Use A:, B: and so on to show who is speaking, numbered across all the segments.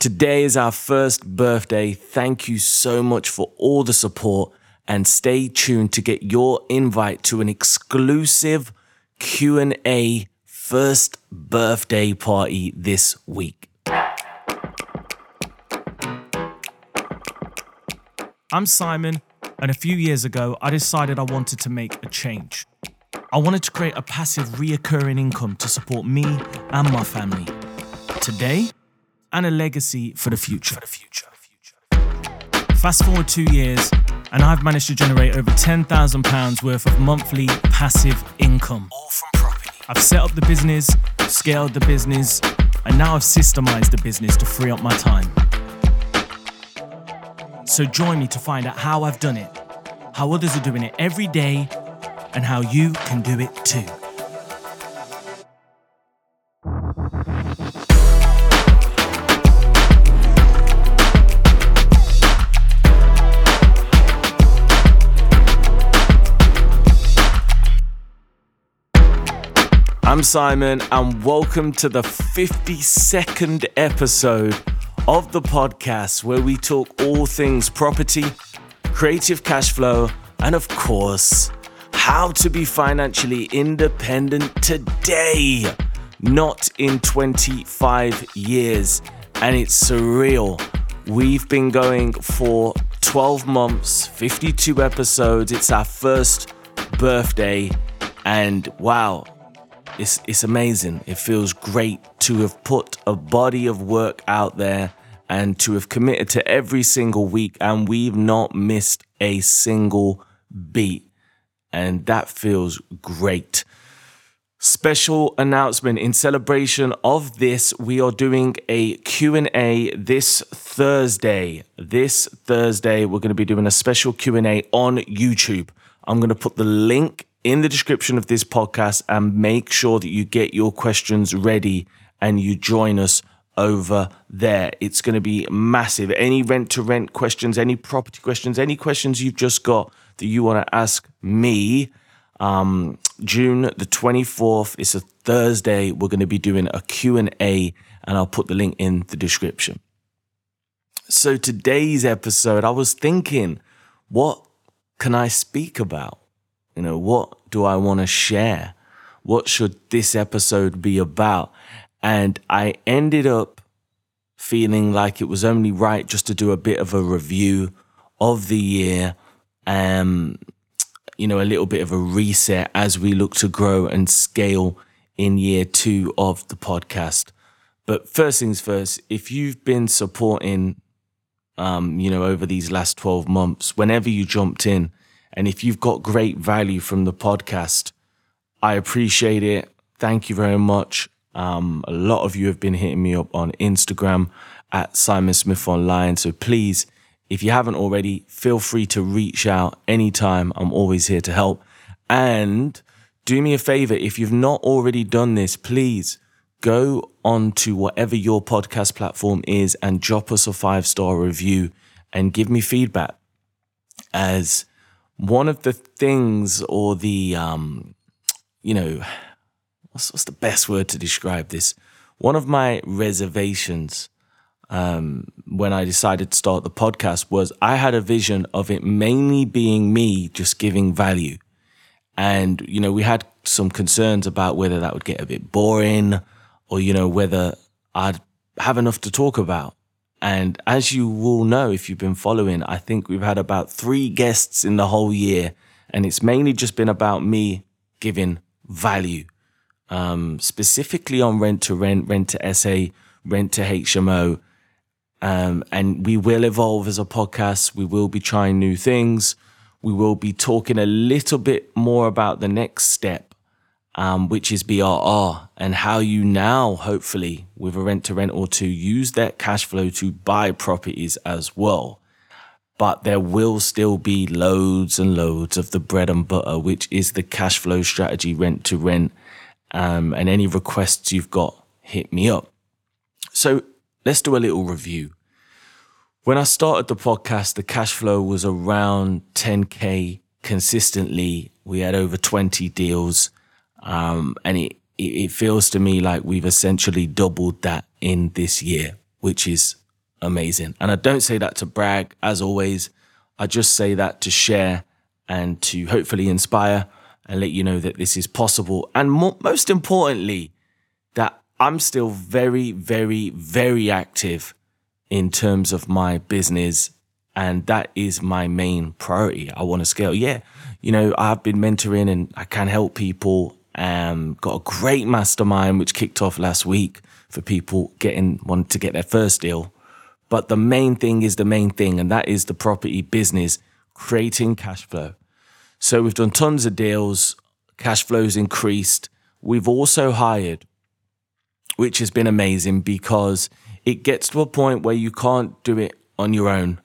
A: Today is our first birthday. Thank you so much for all the support and stay tuned to get your invite to an exclusive Q&A first birthday party this week.
B: I'm Simon, and a few years ago, I decided I wanted to make a change. I wanted to create a passive, reoccurring income to support me and my family today and a legacy for the future. For the future. Fast forward two years, and I've managed to generate over £10,000 worth of monthly passive income. All from property. I've set up the business, scaled the business, and now I've systemized the business to free up my time. So join me to find out how I've done it, how others are doing it every day, and how you can do it too.
A: I'm Simon, and welcome to the 52nd episode of the podcast where we talk all things property, creative cash flow, and of course, how to be financially independent today, not in 25 years. And it's surreal. We've been going for 12 months, 52 episodes. It's our first birthday, and wow, it's, it's amazing. It feels great to have put a body of work out there and to have committed to every single week, and we've not missed a single beat. And that feels great. Special announcement in celebration of this, we are doing a Q&A this Thursday. This Thursday, we're going to be doing a special Q&A on YouTube. I'm going to put the link in the description of this podcast and make sure that you get your questions ready and you join us over there. It's going to be massive. Any rent to rent questions, any property questions, any questions you've just got that you want to ask me, um, June the 24th, it's a Thursday. We're going to be doing a Q&A and I'll put the link in the description. So today's episode, I was thinking, what can I speak about? You know, what do I want to share? What should this episode be about? And I ended up feeling like it was only right just to do a bit of a review of the year, um, you know, a little bit of a reset as we look to grow and scale in year two of the podcast. But first things first, if you've been supporting, um, you know, over these last 12 months, whenever you jumped in, and if you've got great value from the podcast, I appreciate it. Thank you very much. Um, a lot of you have been hitting me up on Instagram at Simon Smith Online. So please, if you haven't already, feel free to reach out anytime. I'm always here to help. And do me a favor, if you've not already done this, please go on to whatever your podcast platform is and drop us a five star review and give me feedback. As one of the things or the, um, you know, what's, what's the best word to describe this? One of my reservations um, when I decided to start the podcast was I had a vision of it mainly being me just giving value. And, you know, we had some concerns about whether that would get a bit boring or, you know, whether I'd have enough to talk about. And as you will know, if you've been following, I think we've had about three guests in the whole year. And it's mainly just been about me giving value um, specifically on rent to rent, rent to SA, rent to HMO. Um, and we will evolve as a podcast. We will be trying new things. We will be talking a little bit more about the next step, um, which is BRR and how you now, hopefully, with a rent to rent or two, use that cash flow to buy properties as well. But there will still be loads and loads of the bread and butter, which is the cash flow strategy rent to rent um, and any requests you've got, hit me up. So let's do a little review. When I started the podcast, the cash flow was around 10K consistently. We had over 20 deals. Um, and it, it feels to me like we've essentially doubled that in this year, which is amazing. And I don't say that to brag, as always. I just say that to share and to hopefully inspire and let you know that this is possible. And mo- most importantly, that I'm still very, very, very active in terms of my business. And that is my main priority. I want to scale. Yeah. You know, I've been mentoring and I can help people. Um, got a great mastermind which kicked off last week for people getting wanting to get their first deal. But the main thing is the main thing, and that is the property business, creating cash flow. So we've done tons of deals, cash flows increased. We've also hired, which has been amazing because it gets to a point where you can't do it on your own.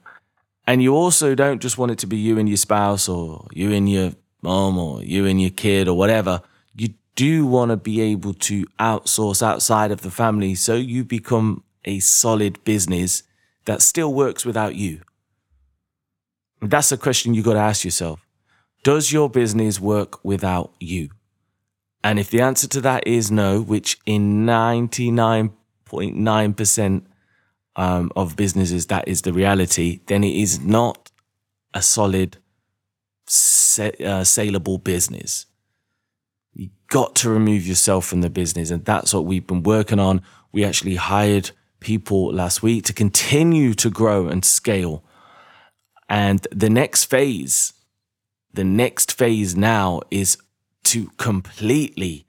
A: And you also don't just want it to be you and your spouse or you and your mom or you and your kid or whatever. You do want to be able to outsource outside of the family so you become a solid business that still works without you? That's a question you got to ask yourself. Does your business work without you? And if the answer to that is no, which in 99.9% um, of businesses that is the reality, then it is not a solid, sa- uh, saleable business. Got to remove yourself from the business, and that's what we've been working on. We actually hired people last week to continue to grow and scale. And the next phase, the next phase now is to completely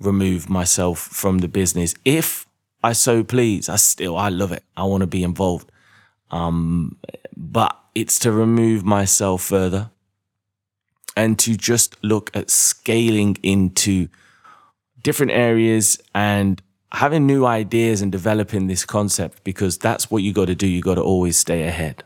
A: remove myself from the business. If I so please, I still, I love it. I want to be involved. Um, but it's to remove myself further and to just look at scaling into different areas and having new ideas and developing this concept because that's what you got to do. You got to always stay ahead.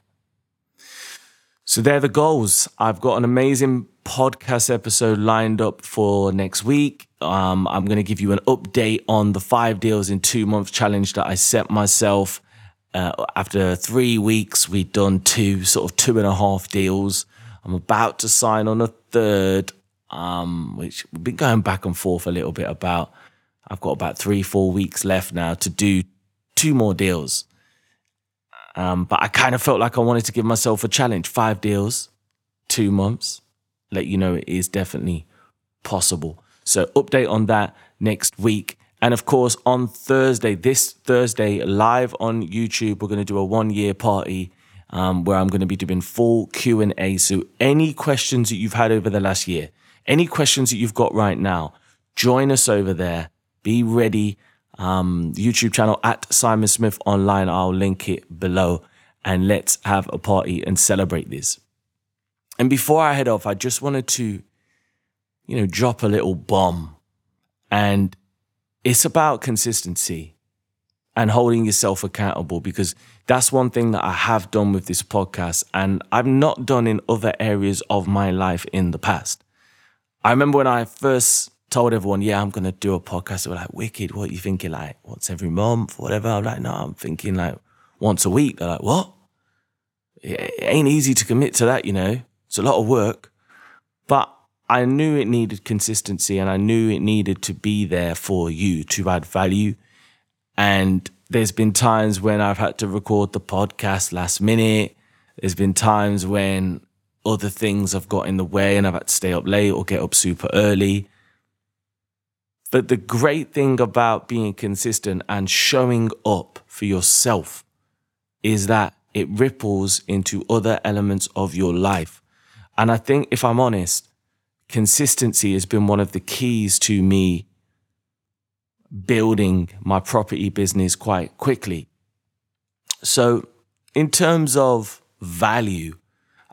A: So they're the goals. I've got an amazing podcast episode lined up for next week. Um, I'm going to give you an update on the five deals in two months challenge that I set myself. Uh, after three weeks, we'd done two, sort of two and a half deals. I'm about to sign on a third, um, which we've been going back and forth a little bit about. I've got about three, four weeks left now to do two more deals. Um, but I kind of felt like I wanted to give myself a challenge five deals, two months. Let you know it is definitely possible. So, update on that next week. And of course, on Thursday, this Thursday, live on YouTube, we're going to do a one year party um, where I'm going to be doing full Q and A. So, any questions that you've had over the last year, any questions that you've got right now, join us over there. Be ready. Um, YouTube channel at Simon Smith Online. I'll link it below and let's have a party and celebrate this. And before I head off, I just wanted to, you know, drop a little bomb. And it's about consistency and holding yourself accountable because that's one thing that I have done with this podcast and I've not done in other areas of my life in the past. I remember when I first told everyone, yeah, I'm going to do a podcast. They were like, wicked. What are you thinking? Like, once every month, whatever. I'm like, no, I'm thinking like once a week. They're like, what? It ain't easy to commit to that, you know. It's a lot of work. But I knew it needed consistency and I knew it needed to be there for you to add value. And there's been times when I've had to record the podcast last minute. There's been times when other things have got in the way and I've had to stay up late or get up super early. But the great thing about being consistent and showing up for yourself is that it ripples into other elements of your life. And I think, if I'm honest, consistency has been one of the keys to me building my property business quite quickly. So, in terms of value,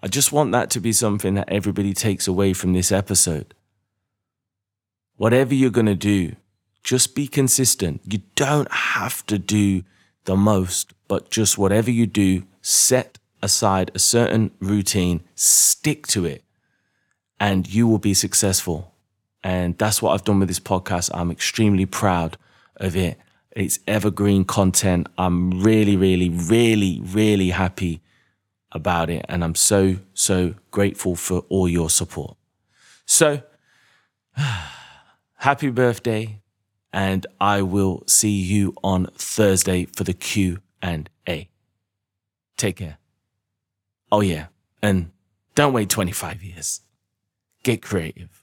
A: I just want that to be something that everybody takes away from this episode whatever you're going to do, just be consistent. You don't have to do the most, but just whatever you do, set aside a certain routine, stick to it, and you will be successful. And that's what I've done with this podcast. I'm extremely proud of it. It's evergreen content. I'm really, really, really, really happy about it. And I'm so, so grateful for all your support. So, happy birthday and I will see you on Thursday for the Q and A. Take care. Oh, yeah. And don't wait 25 years. Get creative.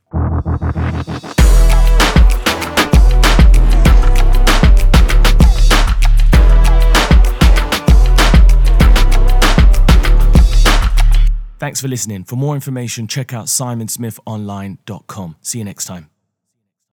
B: Thanks for listening. For more information, check out simonsmithonline.com. See you next time.